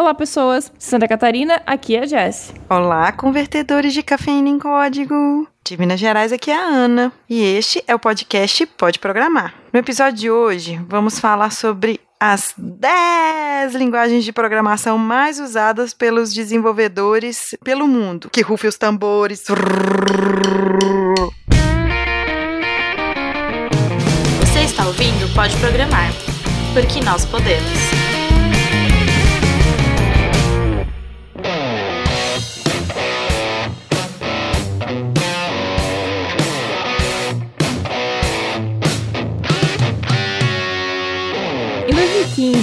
Olá, pessoas. Santa Catarina, aqui é a Jess. Olá, convertedores de cafeína em código. De Minas Gerais, aqui é a Ana. E este é o podcast Pode Programar. No episódio de hoje, vamos falar sobre as 10 linguagens de programação mais usadas pelos desenvolvedores pelo mundo. Que rufe os tambores. Você está ouvindo Pode Programar, porque nós podemos.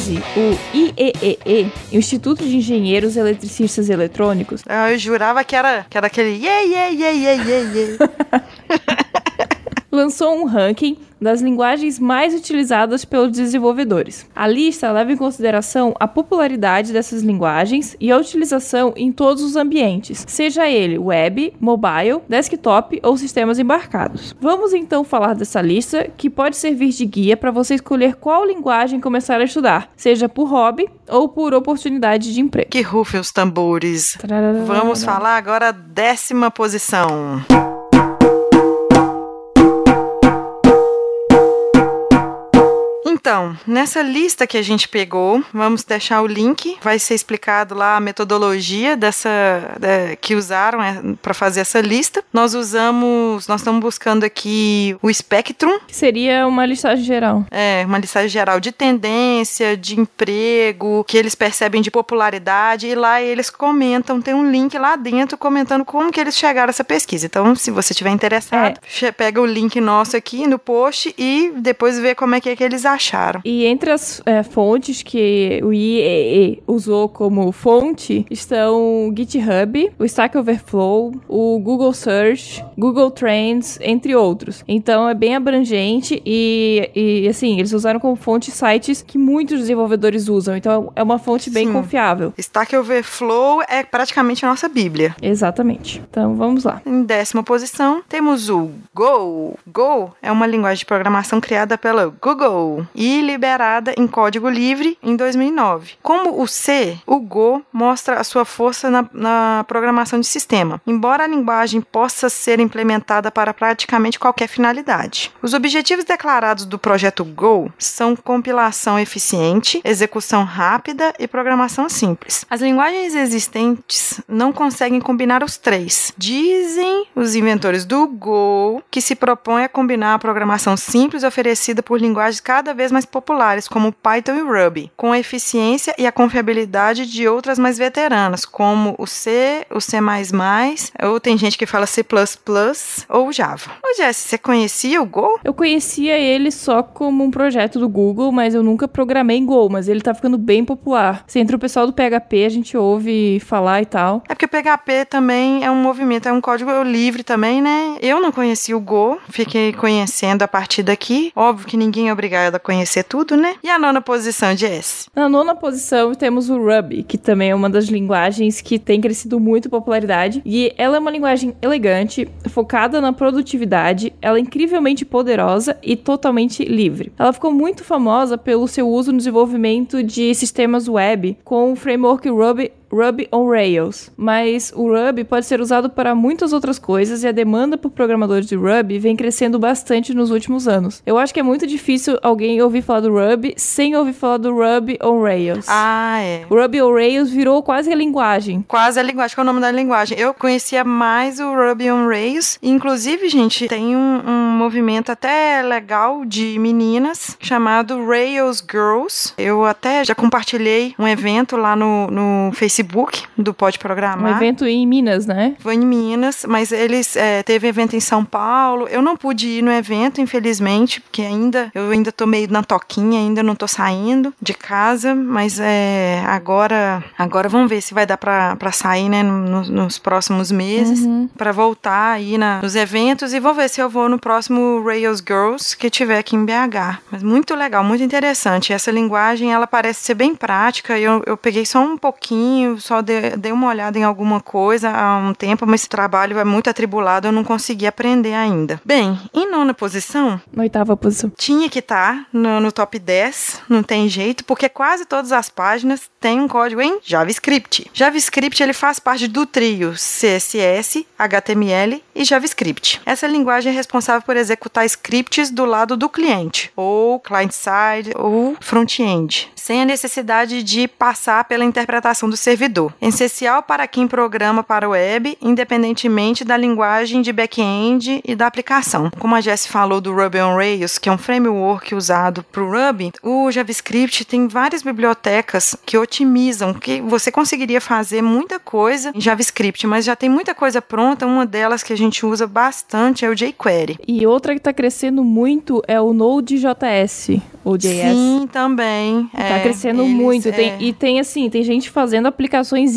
2015, o IEEE, Instituto de Engenheiros Eletricistas Eletrônicos, Ah, Eu jurava que era, que era aquele yeah, yeah, yeah, yeah, yeah, yeah. lançou um ranking das linguagens mais utilizadas pelos desenvolvedores. A lista leva em consideração a popularidade dessas linguagens e a utilização em todos os ambientes, seja ele web, mobile, desktop ou sistemas embarcados. Vamos então falar dessa lista que pode servir de guia para você escolher qual linguagem começar a estudar, seja por hobby ou por oportunidade de emprego. que rufe os tambores. Vamos falar agora a décima posição. Então, nessa lista que a gente pegou, vamos deixar o link, vai ser explicado lá a metodologia dessa da- que usaram para fazer essa lista. Nós usamos, nós estamos buscando aqui o Spectrum, Que seria uma listagem geral. é, uma listagem geral de tendência, de emprego, que eles percebem de popularidade, e lá eles comentam, tem um link lá dentro comentando como que eles chegaram a essa pesquisa. Então, se você tiver interessado, che- pega o link nosso aqui no post e depois vê como é que, é que eles acharam. E entre as é, fontes que o IEE usou como fonte estão o GitHub, o Stack Overflow, o Google Search, Google Trends, entre outros. Então é bem abrangente e, e, assim, eles usaram como fonte sites que muitos desenvolvedores usam. Então é uma fonte bem Sim. confiável. Stack Overflow é praticamente a nossa bíblia. Exatamente. Então vamos lá. Em décima posição, temos o Go. Go é uma linguagem de programação criada pela Google e liberada em código livre em 2009. Como o C, o Go mostra a sua força na, na programação de sistema, embora a linguagem possa ser implementada para praticamente qualquer finalidade. Os objetivos declarados do projeto Go são compilação eficiente, execução rápida e programação simples. As linguagens existentes não conseguem combinar os três. Dizem os inventores do Go que se propõe a combinar a programação simples oferecida por linguagens cada vez mais populares, como Python e Ruby, com a eficiência e a confiabilidade de outras mais veteranas, como o C, o C++, ou tem gente que fala C++ ou Java. Ô Jess, você conhecia o Go? Eu conhecia ele só como um projeto do Google, mas eu nunca programei em Go, mas ele tá ficando bem popular. Se entre o pessoal do PHP, a gente ouve falar e tal. É porque PHP também é um movimento, é um código livre também, né? Eu não conhecia o Go, fiquei conhecendo a partir daqui. Óbvio que ninguém é obrigado a conhecer tudo, né? E a nona posição de S? Na nona posição temos o Ruby, que também é uma das linguagens que tem crescido muito popularidade. E ela é uma linguagem elegante, focada na produtividade, ela é incrivelmente poderosa e totalmente livre. Ela ficou muito famosa pelo seu uso no desenvolvimento de sistemas web com o framework Ruby Ruby on Rails, mas o Ruby pode ser usado para muitas outras coisas e a demanda por programadores de Ruby vem crescendo bastante nos últimos anos. Eu acho que é muito difícil alguém ouvir falar do Ruby sem ouvir falar do Ruby on Rails. Ah, é. O Ruby on Rails virou quase a linguagem. Quase a linguagem, qual é o nome da linguagem? Eu conhecia mais o Ruby on Rails. Inclusive, gente, tem um, um movimento até legal de meninas chamado Rails Girls. Eu até já compartilhei um evento lá no, no Facebook do Pode Um Programar. evento em Minas, né? Foi em Minas, mas eles é, teve evento em São Paulo. Eu não pude ir no evento, infelizmente, porque ainda eu ainda tô meio na toquinha, ainda não tô saindo de casa, mas é agora agora vamos ver se vai dar pra sair, né, no- nos próximos meses, pra voltar aí na, nos eventos e vou ver se eu vou no próximo Rails Girls que tiver aqui em BH. Mas muito legal, muito interessante. Essa linguagem ela parece ser bem prática. Eu, eu peguei só um pouquinho só dei, dei uma olhada em alguma coisa há um tempo, mas esse trabalho é muito atribulado, eu não consegui aprender ainda. Bem, em nona posição. Na oitava posição. Tinha que estar tá no, no top 10, não tem jeito, porque quase todas as páginas têm um código em JavaScript. JavaScript ele faz parte do trio CSS, HTML e JavaScript. Essa linguagem é responsável por executar scripts do lado do cliente, ou client-side, ou front-end, sem a necessidade de passar pela interpretação do servidor. Essencial para quem programa para o web, independentemente da linguagem de back-end e da aplicação. Como a Jess falou do Ruby on Rails, que é um framework usado para o Ruby, o JavaScript tem várias bibliotecas que otimizam, que você conseguiria fazer muita coisa em JavaScript, mas já tem muita coisa pronta. Uma delas que a gente usa bastante é o jQuery. E outra que está crescendo muito é o Node.js, ou JS. Sim, também. Tá é, crescendo muito. É... Tem, e tem assim, tem gente fazendo aplicações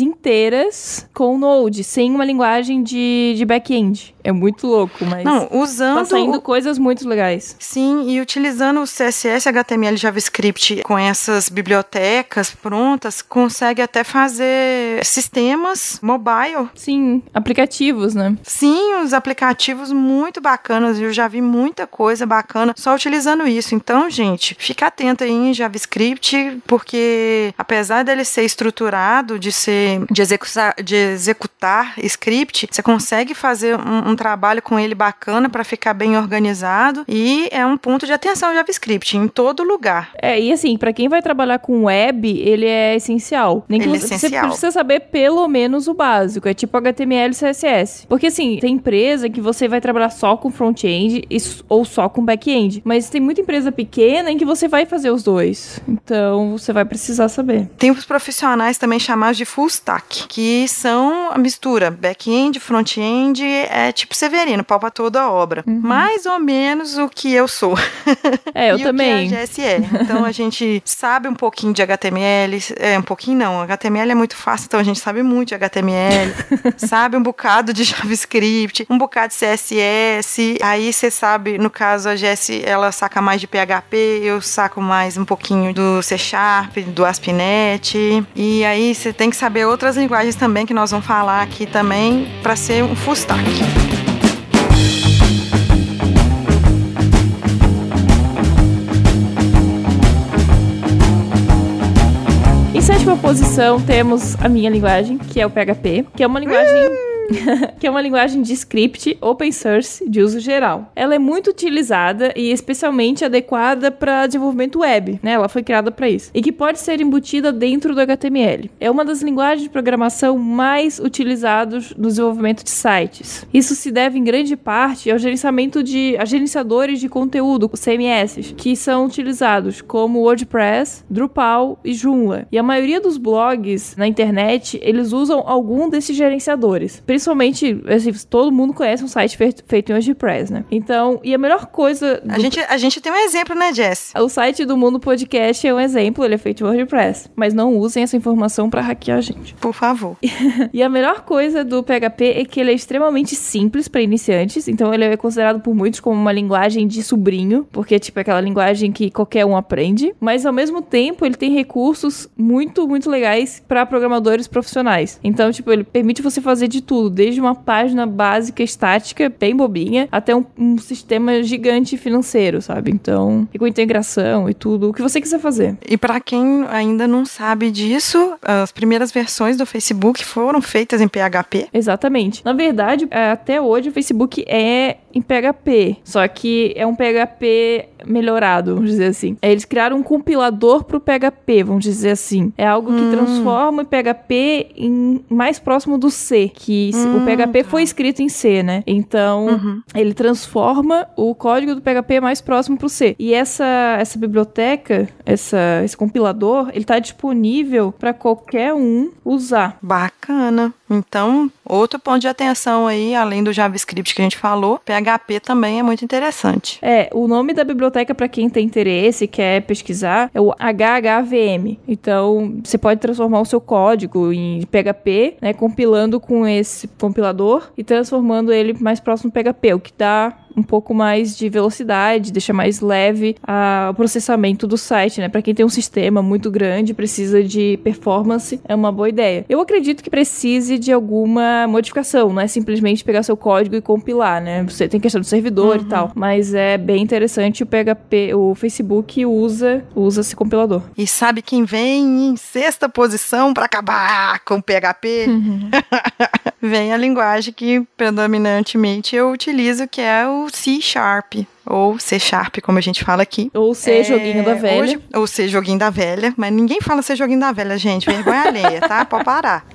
inteiras com Node, sem uma linguagem de, de back-end. É muito louco, mas. Não, usando. Tá saindo o... coisas muito legais. Sim, e utilizando o CSS, HTML JavaScript com essas bibliotecas prontas, consegue até fazer sistemas mobile. Sim, aplicativos, né? Sim, os aplicativos muito bacanas. Eu já vi muita coisa bacana só utilizando isso. Então, gente, fica atento aí em JavaScript, porque apesar dele ser estruturado, de ser de executar, de executar script, você consegue fazer um, um trabalho com ele bacana para ficar bem organizado e é um ponto de atenção JavaScript em todo lugar. É, e assim, para quem vai trabalhar com web, ele é essencial. Nem ele que é essencial. Você precisa saber pelo menos o básico, é tipo HTML e CSS. Porque assim, tem empresa que você vai trabalhar só com front-end ou só com back-end, mas tem muita empresa pequena em que você vai fazer os dois. Então, você vai precisar saber. Tem os profissionais também chamados de full stack, que são a mistura back-end, front-end, é tipo Severino, pau pra toda a obra. Uhum. Mais ou menos o que eu sou. É, eu e também. O que a GSE. Então a gente sabe um pouquinho de HTML, é um pouquinho não, HTML é muito fácil, então a gente sabe muito de HTML, sabe um bocado de JavaScript, um bocado de CSS. Aí você sabe, no caso a GS, ela saca mais de PHP, eu saco mais um pouquinho do C Sharp, do ASP.NET. E aí você tem que saber outras linguagens também que nós vamos falar aqui também para ser um full stack. Em sétima posição temos a minha linguagem, que é o PHP, que é uma linguagem que é uma linguagem de script open source de uso geral. Ela é muito utilizada e especialmente adequada para desenvolvimento web, né? Ela foi criada para isso. E que pode ser embutida dentro do HTML. É uma das linguagens de programação mais utilizadas no desenvolvimento de sites. Isso se deve em grande parte ao gerenciamento de a gerenciadores de conteúdo, CMS, que são utilizados como WordPress, Drupal e Joomla. E a maioria dos blogs na internet, eles usam algum desses gerenciadores principalmente, assim, todo mundo conhece um site feito, em WordPress, né? Então, e a melhor coisa. Do... A, gente, a gente tem um exemplo, né, Jess? O site do Mundo Podcast é um exemplo, ele é feito em WordPress. Mas não usem essa informação para hackear a gente. Por favor. e a melhor coisa do PHP é que ele é extremamente simples para iniciantes. Então, ele é considerado por muitos como uma linguagem de sobrinho, porque, tipo, é aquela linguagem que qualquer um aprende. Mas, ao mesmo tempo, ele tem recursos muito, muito legais para programadores profissionais. Então, tipo, ele permite você fazer de tudo desde uma página básica estática, bem bobinha, até um, um sistema gigante financeiro, sabe? Então, e com integração e tudo, o que você quiser fazer. E para quem ainda não sabe disso, as primeiras versões do Facebook foram feitas em PHP. Exatamente. Na verdade, é, até hoje o Facebook é em PHP, só que é um PHP melhorado, vamos dizer assim. Eles criaram um compilador para o PHP, vamos dizer assim. É algo que hum. transforma o PHP em mais próximo do C, que hum, o PHP tá. foi escrito em C, né? Então, uhum. ele transforma o código do PHP mais próximo para o C. E essa, essa biblioteca, essa, esse compilador, ele está disponível para qualquer um usar. Bacana. Então, outro ponto de atenção aí, além do JavaScript que a gente falou, PHP também é muito interessante. É, o nome da biblioteca para quem tem interesse, quer pesquisar, é o HHVM. Então, você pode transformar o seu código em PHP, né, compilando com esse compilador e transformando ele mais próximo do PHP, o que dá um pouco mais de velocidade, deixa mais leve o processamento do site, né? Para quem tem um sistema muito grande, precisa de performance, é uma boa ideia. Eu acredito que precise de alguma modificação, não é simplesmente pegar seu código e compilar, né? Você tem questão do servidor uhum. e tal, mas é bem interessante o PHP, o Facebook usa usa esse compilador. E sabe quem vem em sexta posição para acabar com o PHP? Uhum. vem a linguagem que predominantemente eu utilizo, que é o C Sharp ou C Sharp, como a gente fala aqui. Ou C é, joguinho da velha. Hoje, ou C joguinho da velha, mas ninguém fala C joguinho da velha, gente. Vergonha alheia, tá? Pode parar.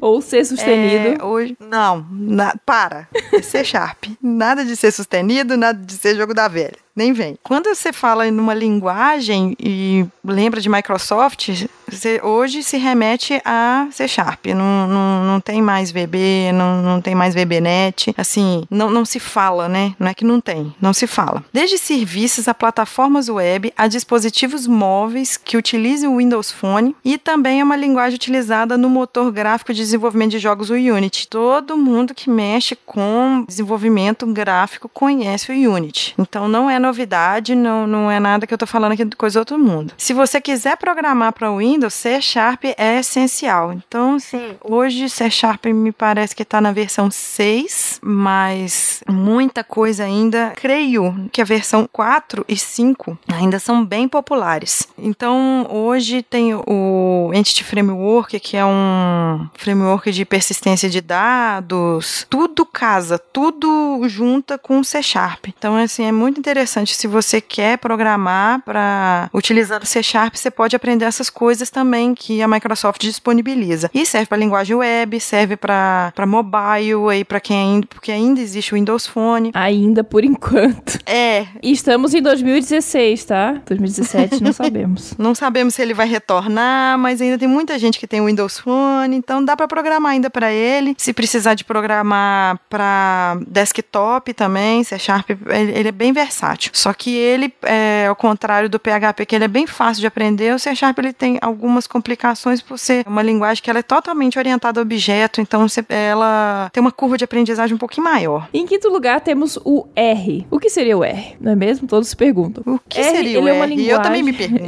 Ou ser sustenido. É, hoje, não, na, para. É ser sharp. Nada de ser sustenido, nada de ser jogo da velha nem vem. Quando você fala numa linguagem e lembra de Microsoft, você hoje se remete a C Sharp. Não, não, não tem mais VB, não, não tem mais VBNet. Assim, não, não se fala, né? Não é que não tem, não se fala. Desde serviços a plataformas web, a dispositivos móveis que utilizem o Windows Phone e também é uma linguagem utilizada no motor gráfico de desenvolvimento de jogos o Unity. Todo mundo que mexe com desenvolvimento gráfico conhece o Unity. Então não é novidade, não, não é nada que eu tô falando aqui de coisa do outro mundo. Se você quiser programar para o Windows, C Sharp é essencial. Então, sim, hoje C Sharp me parece que está na versão 6, mas muita coisa ainda. Creio que a versão 4 e 5 ainda são bem populares. Então, hoje tem o Entity Framework, que é um framework de persistência de dados. Tudo casa, tudo junta com C Sharp. Então, assim, é muito interessante interessante. Se você quer programar para utilizando C Sharp, você pode aprender essas coisas também que a Microsoft disponibiliza. E serve para linguagem web, serve para mobile, aí para quem ainda, porque ainda existe o Windows Phone. Ainda por enquanto. É. E estamos em 2016, tá? 2017 não sabemos. Não sabemos se ele vai retornar, mas ainda tem muita gente que tem o Windows Phone, então dá para programar ainda para ele. Se precisar de programar para desktop também, C Sharp, ele é bem versátil. Só que ele, é, ao contrário do PHP, que ele é bem fácil de aprender, o C Sharp ele tem algumas complicações por ser uma linguagem que ela é totalmente orientada a objeto, então ela tem uma curva de aprendizagem um pouquinho maior. Em quinto lugar, temos o R. O que seria o R? Não é mesmo? Todos se perguntam. O que R, seria o R? É uma linguagem... Eu também me pergunto.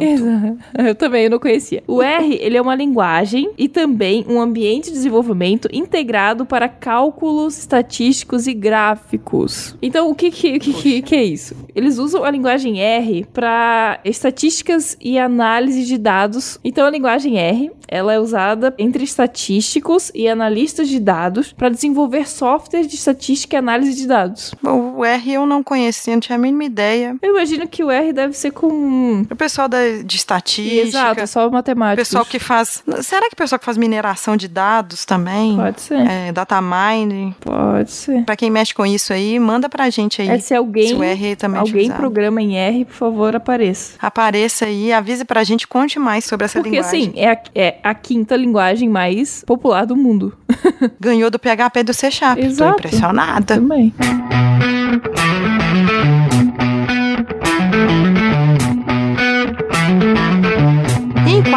eu também eu não conhecia. O R, ele é uma linguagem e também um ambiente de desenvolvimento integrado para cálculos estatísticos e gráficos. Então, o que que, que, que é isso? Eles usam a linguagem R para estatísticas e análise de dados. Então a linguagem R, ela é usada entre estatísticos e analistas de dados para desenvolver software de estatística e análise de dados. O R eu não conhecia, não tinha a mínima ideia. Eu imagino que o R deve ser com o pessoal da, de estatística. Exato, só matemática. Pessoal que faz, será que o pessoal que faz mineração de dados também? Pode ser. É, data mining. Pode ser. Para quem mexe com isso aí, manda pra gente aí. É se alguém, se o R também alguém programa em R, por favor, apareça. Apareça aí, avise pra gente, conte mais sobre essa Porque, linguagem. Porque, assim, é a, é a quinta linguagem mais popular do mundo. Ganhou do PHP do C Sharp. Exato. Tô impressionada. Também.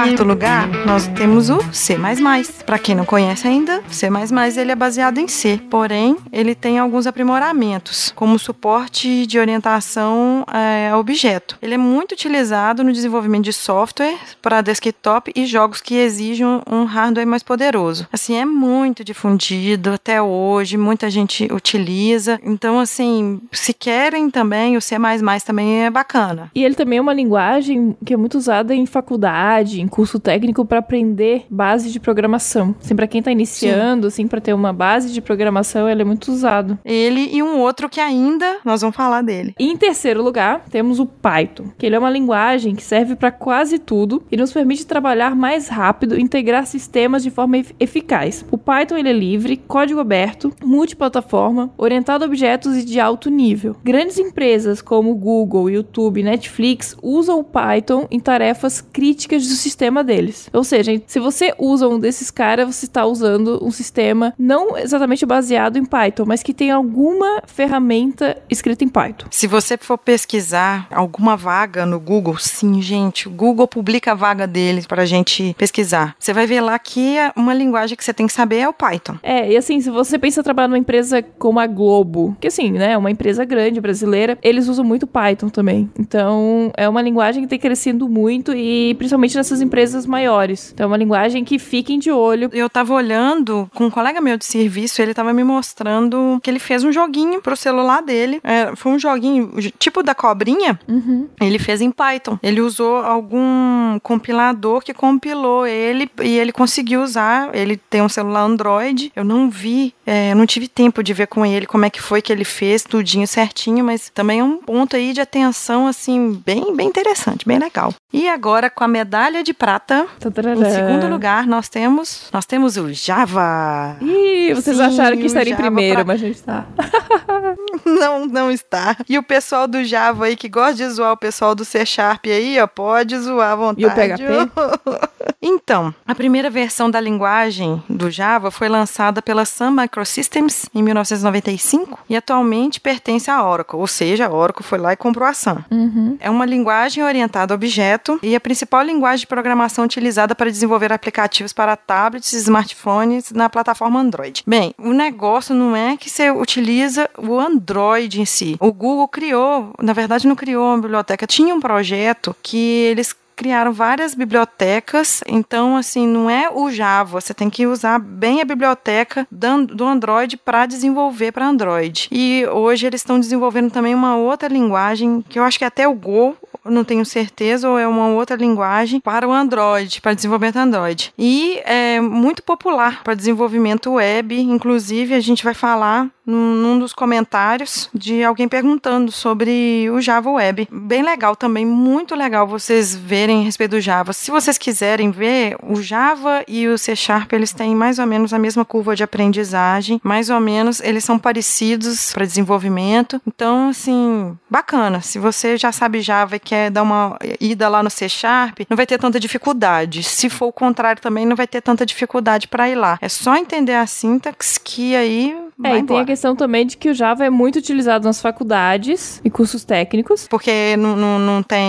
Quarto lugar, nós temos o C++. Para quem não conhece ainda, C++ ele é baseado em C, porém ele tem alguns aprimoramentos, como suporte de orientação é, a objeto. Ele é muito utilizado no desenvolvimento de software para desktop e jogos que exigem um hardware mais poderoso. Assim, é muito difundido até hoje, muita gente utiliza. Então, assim, se querem também, o C++ também é bacana. E ele também é uma linguagem que é muito usada em faculdade, em curso técnico para aprender base de programação. Assim, para quem está iniciando, Sim. assim, para ter uma base de programação, ele é muito usado. Ele e um outro que ainda nós vamos falar dele. E em terceiro lugar, temos o Python, que ele é uma linguagem que serve para quase tudo e nos permite trabalhar mais rápido e integrar sistemas de forma eficaz. O Python ele é livre, código aberto, multiplataforma, orientado a objetos e de alto nível. Grandes empresas como Google, YouTube, Netflix usam o Python em tarefas críticas do sistema deles. Ou seja, se você usa um desses caras, você está usando um sistema não exatamente baseado em Python, mas que tem alguma ferramenta escrita em Python. Se você for pesquisar alguma vaga no Google, sim, gente, o Google publica a vaga deles para a gente pesquisar. Você vai ver lá que uma linguagem que você tem que saber é o Python. É, e assim, se você pensa em trabalhar numa empresa como a Globo, que assim, né, uma empresa grande brasileira, eles usam muito Python também. Então, é uma linguagem que tem crescido muito e principalmente nessas empresas maiores. Então, é uma linguagem que fiquem de olho. Eu tava olhando com um colega meu de serviço, ele tava me mostrando que ele fez um joguinho pro celular dele. É, foi um joguinho tipo da cobrinha. Uhum. Ele fez em Python. Ele usou algum compilador que compilou ele e ele conseguiu usar. Ele tem um celular Android. Eu não vi, é, não tive tempo de ver com ele como é que foi que ele fez tudinho certinho, mas também é um ponto aí de atenção assim bem, bem interessante, bem legal. E agora com a medalha de prata, Tadarara. em segundo lugar nós temos nós temos o Java. Ih, vocês Sim, acharam que estaria em primeiro, pra- mas a gente tá. Não, não está. E o pessoal do Java aí que gosta de zoar o pessoal do C Sharp aí, ó, pode zoar à vontade. E o PHP? então, a primeira versão da linguagem do Java foi lançada pela Sun Microsystems em 1995 e atualmente pertence à Oracle, ou seja, a Oracle foi lá e comprou a Sun. Uhum. É uma linguagem orientada a objeto e a principal linguagem de programação utilizada para desenvolver aplicativos para tablets e smartphones na plataforma Android. Bem, o negócio não é que você utiliza o Android em si. O Google criou, na verdade não criou uma biblioteca, tinha um projeto que eles criaram várias bibliotecas, então assim, não é o Java, você tem que usar bem a biblioteca do Android para desenvolver para Android. E hoje eles estão desenvolvendo também uma outra linguagem, que eu acho que é até o Go, não tenho certeza, ou é uma outra linguagem para o Android, para desenvolvimento Android. E é muito popular para desenvolvimento web, inclusive a gente vai falar num, dos comentários de alguém perguntando sobre o Java Web. Bem legal também, muito legal vocês verem a respeito do Java. Se vocês quiserem ver, o Java e o C Sharp, eles têm mais ou menos a mesma curva de aprendizagem, mais ou menos eles são parecidos para desenvolvimento. Então, assim, bacana. Se você já sabe Java e quer dar uma ida lá no C Sharp, não vai ter tanta dificuldade. Se for o contrário também, não vai ter tanta dificuldade para ir lá. É só entender a sintaxe que aí É, e tem a questão também de que o Java é muito utilizado nas faculdades e cursos técnicos. Porque não, não, não tem.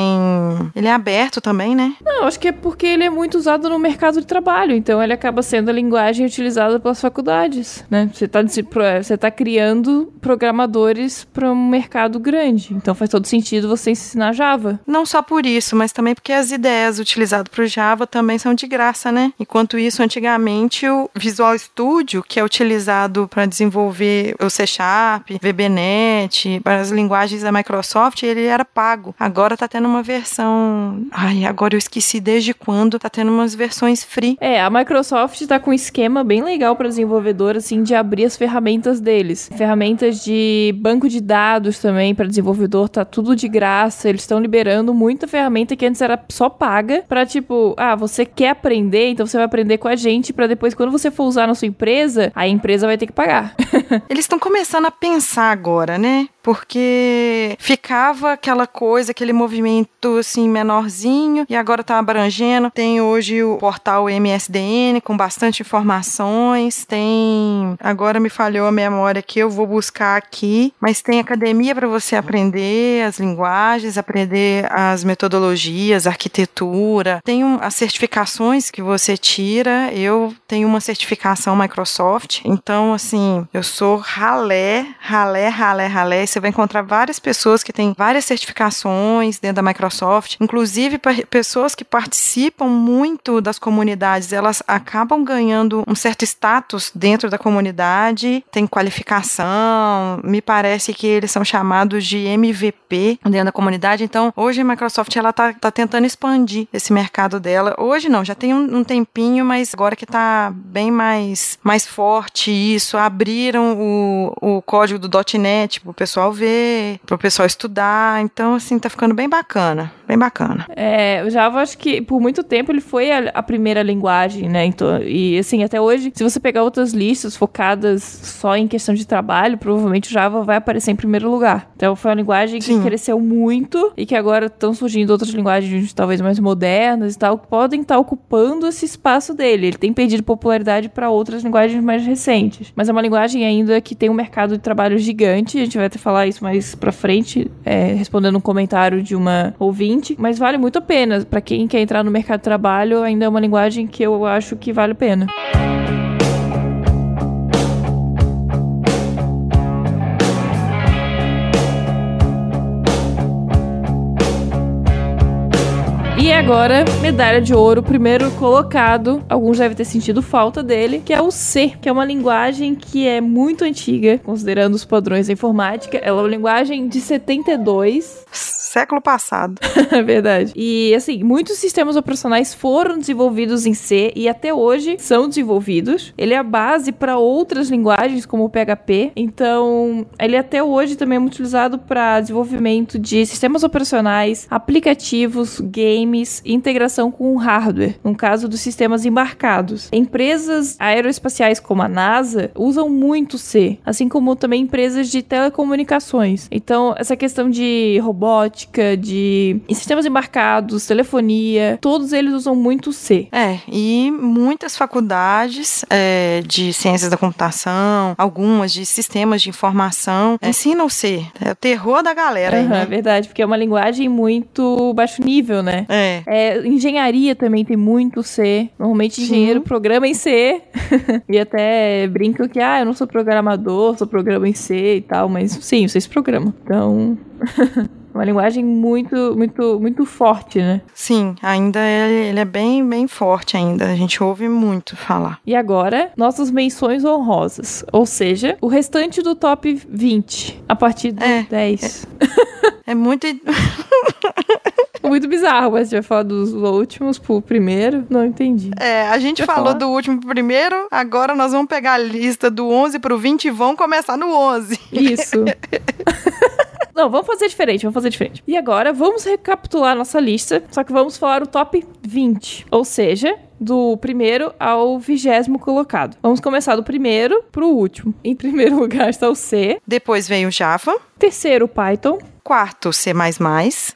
Ele é aberto também, né? Não, acho que é porque ele é muito usado no mercado de trabalho, então ele acaba sendo a linguagem utilizada pelas faculdades, né? Você tá, dese- pro- você tá criando programadores para um mercado grande, então faz todo sentido você ensinar Java. Não só por isso, mas também porque as ideias utilizadas para o Java também são de graça, né? Enquanto isso, antigamente, o Visual Studio, que é utilizado para desenvolver o C Sharp, VBNet, para as linguagens da Microsoft, ele era pago. Agora tá tendo uma versão. Ai, agora eu esqueci desde quando. Tá tendo umas versões free. É, a Microsoft tá com um esquema bem legal para desenvolvedor, assim, de abrir as ferramentas deles. Ferramentas de banco de dados também para desenvolvedor, tá tudo de graça. Eles estão liberando muita ferramenta que antes era só paga para tipo, ah, você quer aprender, então você vai aprender com a gente para depois quando você for usar na sua empresa, a empresa vai ter que pagar. Eles estão começando a pensar agora, né? Porque ficava aquela coisa, aquele movimento assim menorzinho e agora tá abrangendo. Tem hoje o portal MSDN com bastante informações. Tem, agora me falhou a memória aqui, eu vou buscar aqui, mas tem academia para você aprender as linguagens, aprender as metodologias, arquitetura. Tem um- as certificações que você tira. Eu tenho uma certificação Microsoft, então assim, eu sou ralé, ralé, ralé, ralé. Você vai encontrar várias pessoas que têm várias certificações dentro da Microsoft, inclusive pessoas que participam muito das comunidades, elas acabam ganhando um certo status dentro da comunidade, tem qualificação, me parece que eles são chamados de MVP dentro da comunidade. Então, hoje a Microsoft ela tá, tá tentando expandir esse mercado dela. Hoje não, já tem um, um tempinho, mas agora que tá bem mais, mais forte isso, abrir abriram o, o código do .NET pro pessoal ver, pro pessoal estudar. Então, assim, tá ficando bem bacana. Bem bacana. É, o Java, acho que por muito tempo ele foi a, a primeira linguagem, né? Então, e assim, até hoje, se você pegar outras listas focadas só em questão de trabalho, provavelmente o Java vai aparecer em primeiro lugar. Então foi uma linguagem que Sim. cresceu muito e que agora estão surgindo outras linguagens talvez mais modernas e tal, que podem estar ocupando esse espaço dele. Ele tem perdido popularidade para outras linguagens mais recentes. Mas é uma linguagem ainda que tem um mercado de trabalho gigante. A gente vai até falar isso mais pra frente, é, respondendo um comentário de uma ouvinte. Mas vale muito a pena. Para quem quer entrar no mercado de trabalho, ainda é uma linguagem que eu acho que vale a pena. E agora, medalha de ouro, primeiro colocado. Alguns devem ter sentido falta dele, que é o C, que é uma linguagem que é muito antiga, considerando os padrões da informática. Ela é uma linguagem de 72. Século passado. É verdade. E assim, muitos sistemas operacionais foram desenvolvidos em C e até hoje são desenvolvidos. Ele é a base para outras linguagens, como o PHP. Então, ele até hoje também é muito utilizado para desenvolvimento de sistemas operacionais, aplicativos, games integração com hardware, no caso dos sistemas embarcados. Empresas aeroespaciais como a NASA usam muito C, assim como também empresas de telecomunicações. Então, essa questão de robótica, de sistemas embarcados, telefonia, todos eles usam muito C. É, e muitas faculdades é, de ciências da computação, algumas de sistemas de informação, ensinam C. É o terror da galera, aí, Aham, é né? verdade, porque é uma linguagem muito baixo nível, né? É. É, engenharia também tem muito C. Normalmente Sim. engenheiro programa em C. e até brincam que, ah, eu não sou programador, sou programa em C e tal, mas sim, vocês programam. Então, uma linguagem muito, muito, muito forte, né? Sim, ainda é, ele é bem, bem forte ainda. A gente ouve muito falar. E agora, nossas menções honrosas. Ou seja, o restante do top 20, a partir do É, 10. É muito. Muito bizarro, mas vai falar dos últimos pro primeiro? Não entendi. É, a gente falou falar? do último pro primeiro, agora nós vamos pegar a lista do 11 pro 20 e vamos começar no 11. Isso. Não, vamos fazer diferente, vamos fazer diferente. E agora, vamos recapitular nossa lista, só que vamos falar o top 20. Ou seja, do primeiro ao vigésimo colocado. Vamos começar do primeiro pro último. Em primeiro lugar está o C. Depois vem o Java, Terceiro, Python. quarto C++,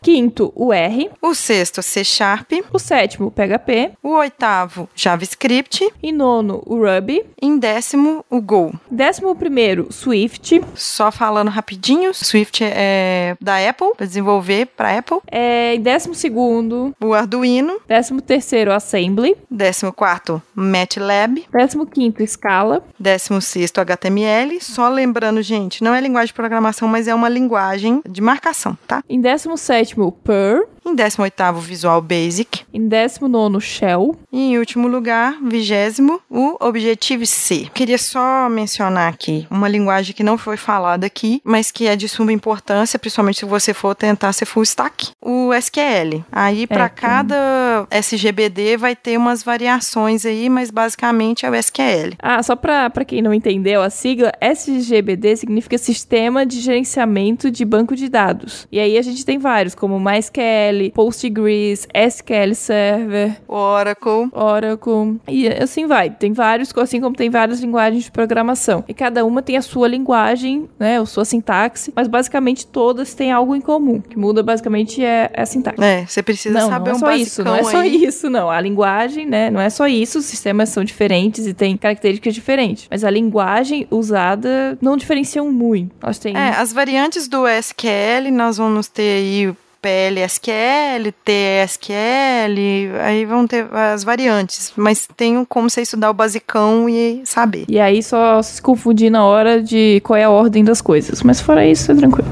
Quinto, o R. o sexto C Sharp, O sétimo, o PHP. o oitavo JavaScript, Em nono, o Ruby. em décimo o Go. Décimo primeiro, Swift. Só falando rapidinho, Swift é da Apple, para desenvolver para Apple. É, em décimo segundo, O Arduino, décimo terceiro, Assembly. Décimo quarto MATLAB, Décimo quinto, Scala. décimo sexto HTML. Só lembrando, gente, não é linguagem de programação, mas é uma linguagem de marcação, tá? Em décimo sétimo, Perl. Em décimo oitavo Visual Basic. Em décimo nono, Shell. E em último lugar, vigésimo, o Objective-C. Queria só mencionar aqui uma linguagem que não foi falada aqui, mas que é de suma importância, principalmente se você for tentar ser full stack, o SQL. Aí, para É, cada SGBD, vai ter umas variações aí, mas basicamente é o SQL. Ah, só pra quem não entendeu, a sigla SGBD significa Sistema de Gerenciamento de Banco de Dados. E aí a gente tem vários, como MySQL, Postgres, SQL Server, Oracle. Oracle, e assim vai. Tem vários, assim como tem várias linguagens de programação. E cada uma tem a sua linguagem, né, a sua sintaxe, mas basicamente todas têm algo em comum. O que muda basicamente é, é a sintaxe. É, você precisa Não, saber não é um só isso, não é só aí. isso, não. A linguagem, né, não é só isso, os sistemas são diferentes e têm características diferentes. Mas a linguagem usada não diferenciam muito. É, as variantes do SQL, nós vamos ter aí PLSQL, TSQL, aí vão ter as variantes, mas tem como você estudar o basicão e saber. E aí só se confundir na hora de qual é a ordem das coisas. Mas fora isso, é tranquilo.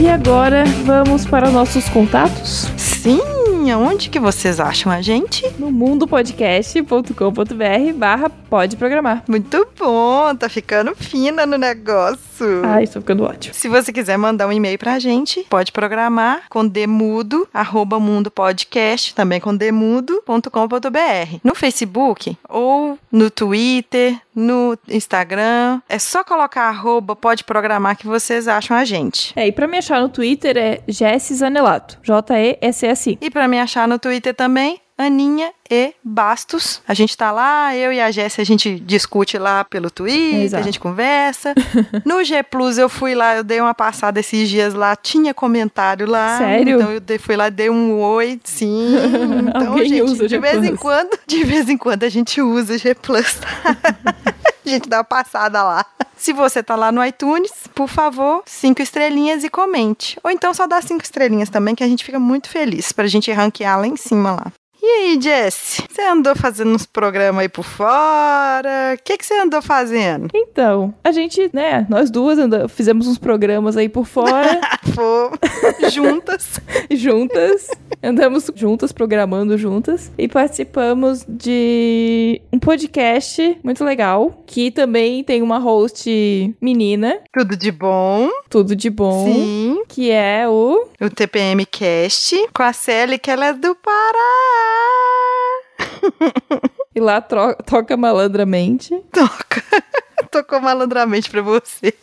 E agora vamos para nossos contatos. Sim, Aninha, onde que vocês acham a gente? No mundopodcast.com.br barra pode programar. Muito bom, tá ficando fina no negócio. Ai, estou ficando ótimo. Se você quiser mandar um e-mail pra gente, pode programar com demudo, arroba mundopodcast, também com demudo.com.br. No Facebook ou no Twitter, no Instagram, é só colocar arroba pode programar que vocês acham a gente. É, e pra me achar no Twitter é Jesse Zanelato, J-E-S-S-I. E pra me achar no Twitter também, Aninha e Bastos. A gente tá lá, eu e a Jéssica, a gente discute lá pelo Twitter, Exato. a gente conversa. no G Plus eu fui lá, eu dei uma passada esses dias lá, tinha comentário lá. Sério? Então eu fui lá, dei um oi, sim. Então, Alguém gente, usa o de vez em quando, de vez em quando a gente usa o G Plus. tá? gente dá uma passada lá. Se você tá lá no iTunes, por favor, cinco estrelinhas e comente. Ou então só dá cinco estrelinhas também, que a gente fica muito feliz pra gente ranquear lá em cima lá. E aí, Jess? Você andou fazendo uns programas aí por fora? O que, que você andou fazendo? Então, a gente, né, nós duas anda- fizemos uns programas aí por fora, juntas. juntas, andamos juntas, programando juntas, e participamos de um podcast muito legal, que também tem uma host menina, Tudo de bom. tudo de bom, Sim. que é o... O TPM Cast com a Célia, que ela é do Pará. E lá toca malandramente. Toca. Tocou malandramente pra você.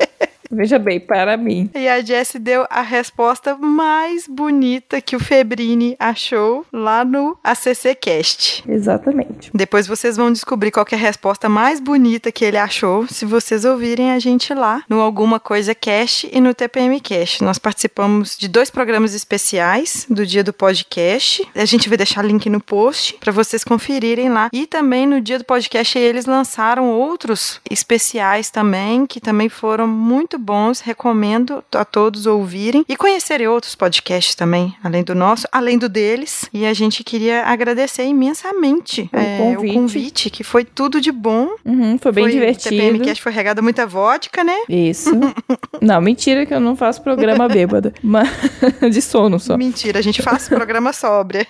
Veja bem, para mim. E a Jessie deu a resposta mais bonita que o Febrini achou lá no ACC Cast. Exatamente. Depois vocês vão descobrir qual é a resposta mais bonita que ele achou se vocês ouvirem a gente lá no Alguma Coisa Cast e no TPM Cast. Nós participamos de dois programas especiais do dia do podcast. A gente vai deixar link no post para vocês conferirem lá. E também no dia do podcast eles lançaram outros especiais também que também foram muito bons. Recomendo a todos ouvirem e conhecerem outros podcasts também, além do nosso, além do deles. E a gente queria agradecer imensamente O é, convite. o convite, que foi tudo de bom. Uhum, foi bem foi, O divertido. TPM Cast foi regada muita vodka, né? Isso. não, mentira que eu não faço programa bêbada. Mas de sono só. Mentira, a gente faz programa sóbria.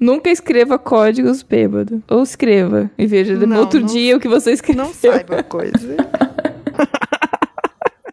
Nunca escreva códigos bêbado. Ou escreva e veja no outro não- dia o que você escreveu. Não saiba a coisa.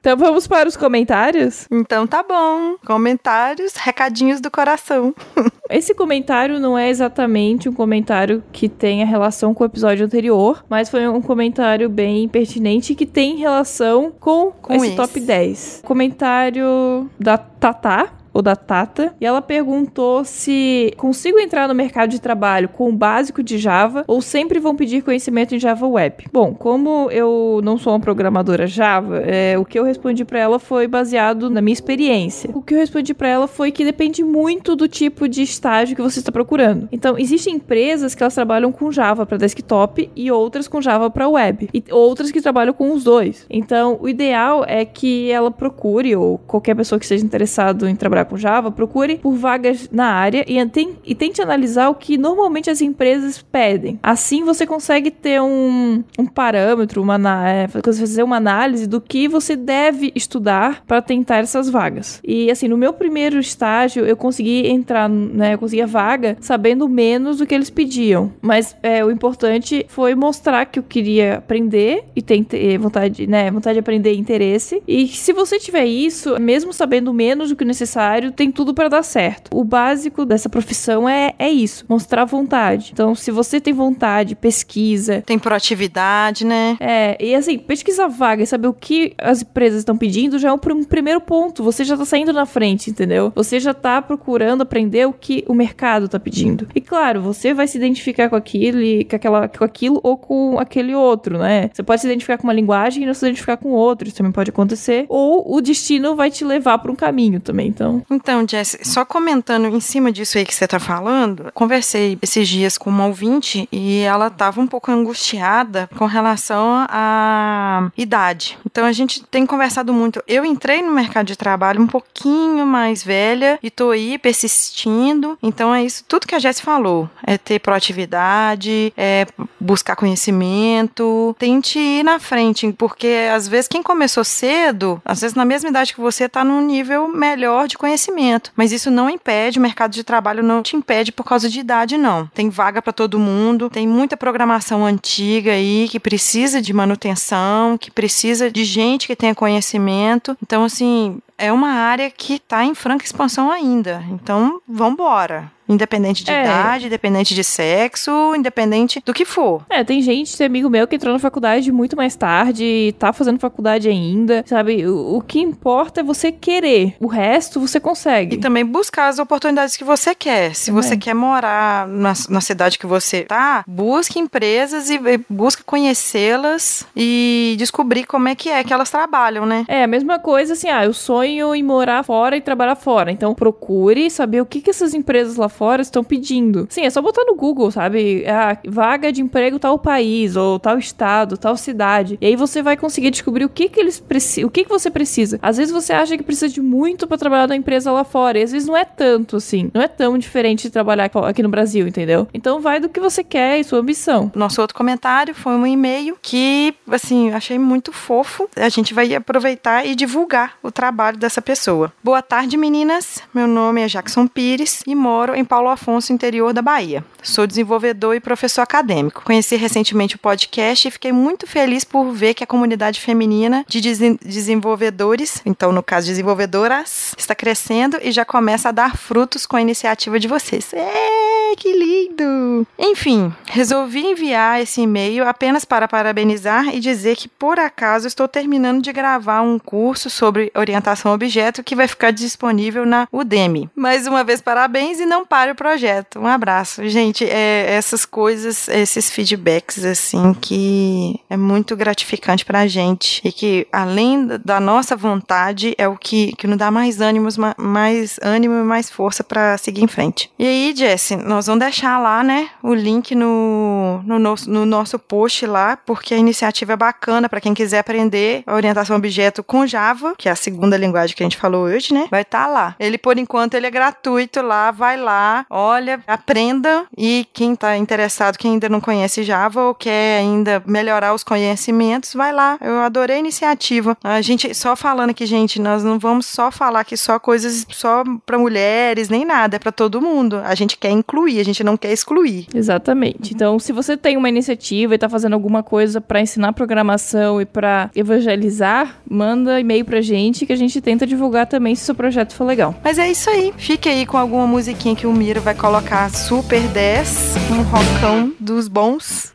Então vamos para os comentários? Então tá bom. Comentários, recadinhos do coração. Esse comentário não é exatamente um comentário que tenha relação com o episódio anterior, mas foi um comentário bem pertinente que tem relação com, Com esse, esse. top 10. Comentário da Tatá. Ou da Tata, e ela perguntou se consigo entrar no mercado de trabalho com o básico de Java ou sempre vão pedir conhecimento em Java Web. Bom, como eu não sou uma programadora Java, é, o que eu respondi pra ela foi baseado na minha experiência. O que eu respondi pra ela foi que depende muito do tipo de estágio que você está procurando. Então, existem empresas que elas trabalham com Java para desktop e outras com Java para web, e outras que trabalham com os dois. Então, o ideal é que ela procure ou qualquer pessoa que esteja interessado em trabalhar com Java, procure por vagas na área e, ten- e tente analisar o que normalmente as empresas pedem. Assim, você consegue ter um, um parâmetro, uma, é, fazer uma análise do que você deve estudar para tentar essas vagas. E assim, no meu primeiro estágio, eu consegui entrar, né? Eu consegui a vaga sabendo menos do que eles pediam. Mas é, o importante foi mostrar que eu queria aprender e ter inte- vontade, né? Vontade de aprender e interesse. E se você tiver isso, mesmo sabendo menos do que o necessário, tem tudo para dar certo. O básico dessa profissão é, é isso: mostrar vontade. Então, se você tem vontade, pesquisa, Tem proatividade, né? é, e assim, pesquisar vaga e saber o que as empresas estão pedindo já é um, pr- primeiro ponto. Você já tá saindo na frente, entendeu? Você já tá procurando aprender o que o mercado tá pedindo. E claro, você vai se identificar com aquilo, e- com, aquela, com aquilo ou com aquele outro, né? Você pode se identificar com uma linguagem e não se identificar com outro. Isso também pode acontecer. Ou o destino vai te levar para um caminho também. Então, Então, Jess, só comentando em cima disso aí que você tá falando, conversei esses dias com uma ouvinte e ela tava um pouco angustiada com relação à idade. Então, a gente tem conversado muito. Eu entrei no mercado de trabalho um pouquinho mais velha e tô aí persistindo. Então, é isso, tudo que a Jess falou. É ter proatividade, é buscar conhecimento, tente ir na frente, porque às vezes quem começou cedo, às vezes na mesma idade que você, tá num nível melhor de conhecimento conhecimento. Mas isso não impede, o mercado de trabalho não te impede por causa de idade, não. Tem vaga para todo mundo, tem muita programação antiga aí que precisa de manutenção, que precisa de gente que tenha conhecimento. Então, assim, é uma área que está em franca expansão ainda. Então, vamos embora. Independente de É. idade, independente de sexo, independente do que for. É, tem gente, tem amigo meu que entrou na faculdade muito mais tarde, e tá fazendo faculdade ainda, sabe? O, o que importa é você querer. O resto você consegue. E também buscar as oportunidades que você quer. Se Também. você quer morar na, na cidade que você tá, busque empresas e, e busque conhecê-las e descobrir como é que é que elas trabalham, né? É, a mesma coisa assim, ah, eu sonho em morar fora e trabalhar fora. Então procure saber o que, que essas empresas lá fora estão pedindo. Sim, é só botar no Google, sabe? Ah, vaga de emprego tal país, ou tal estado, tal cidade. E aí você vai conseguir descobrir o que que eles precisam, o que que você precisa. Às vezes você acha que precisa de muito pra trabalhar na empresa lá fora, e às vezes não é tanto assim. Não é tão diferente de trabalhar aqui no Brasil, entendeu? Então vai do que você quer e sua ambição. Nosso outro comentário foi um e-mail que, assim, achei muito fofo. A gente vai aproveitar e divulgar o trabalho dessa pessoa. Boa tarde, meninas. Meu nome é Jackson Pires e moro em Paulo Afonso, interior da Bahia. Sou desenvolvedor e professor acadêmico. Conheci recentemente o podcast e fiquei muito feliz por ver que a comunidade feminina de desen- desenvolvedores, então no caso desenvolvedoras, está crescendo e já começa a dar frutos com a iniciativa de vocês. É, que lindo! Enfim, resolvi enviar esse e-mail apenas para parabenizar e dizer que por acaso estou terminando de gravar um curso sobre orientação a objeto que vai ficar disponível na Udemy. Mais uma vez, parabéns e não pare o projeto. Um abraço. Gente, é, essas coisas, esses feedbacks, assim, que é muito gratificante pra gente e que, além da- nossa vontade, é o que, que nos dá mais ânimos, ma- mais ânimo e mais força pra seguir em frente. E aí, Jesse, nós vamos deixar lá, né, o link no, no, nosso, no nosso post lá, porque a iniciativa é bacana pra quem quiser aprender a orientação objeto com Java, que é a segunda linguagem que a gente falou hoje, né? Vai estar lá. Ele, por enquanto, ele é gratuito lá, vai lá, olha, aprenda e quem tá interessado, quem ainda não conhece Java ou quer ainda melhorar os conhecimentos, vai lá. Eu adorei a iniciativa. A gente, só falando aqui, gente, nós não vamos só falar que só coisas só pra mulheres, nem nada, é pra todo mundo. A gente quer incluir, a gente não quer excluir. Exatamente. Então, se você tem uma iniciativa e tá fazendo alguma coisa pra ensinar programação e pra evangelizar, manda e-mail pra gente que a gente tenta divulgar também se seu projeto for legal. Mas é isso aí. Fique aí com alguma musiquinha que o Miro vai colocar Super 10, um rockão dos bons.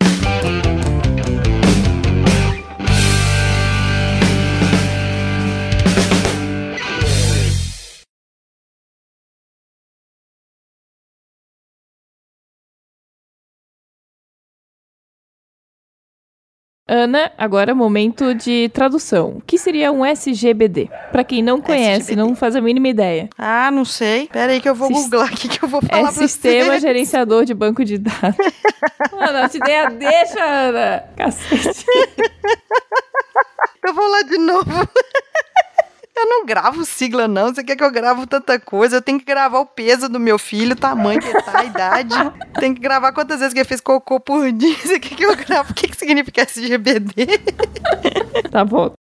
Ana, agora é momento de tradução. O que seria um SGBD? Pra quem não conhece, SGBD. não faz a mínima ideia. Ah, não sei. Pera aí que eu vou Sis- googlar aqui que eu vou É falar pra Sistema você. Gerenciador de Banco de Dados. Ana, essa ideia deixa, Ana. Cacete. Eu vou lá de novo. Eu não gravo sigla, não. Você quer que eu gravo tanta coisa? Eu tenho que gravar o peso do meu filho, o tamanho que ele tá, a idade. Tem que gravar quantas vezes que ele fez cocô por dia. Você quer que eu gravo? O que, que significa SGBD? Tá bom.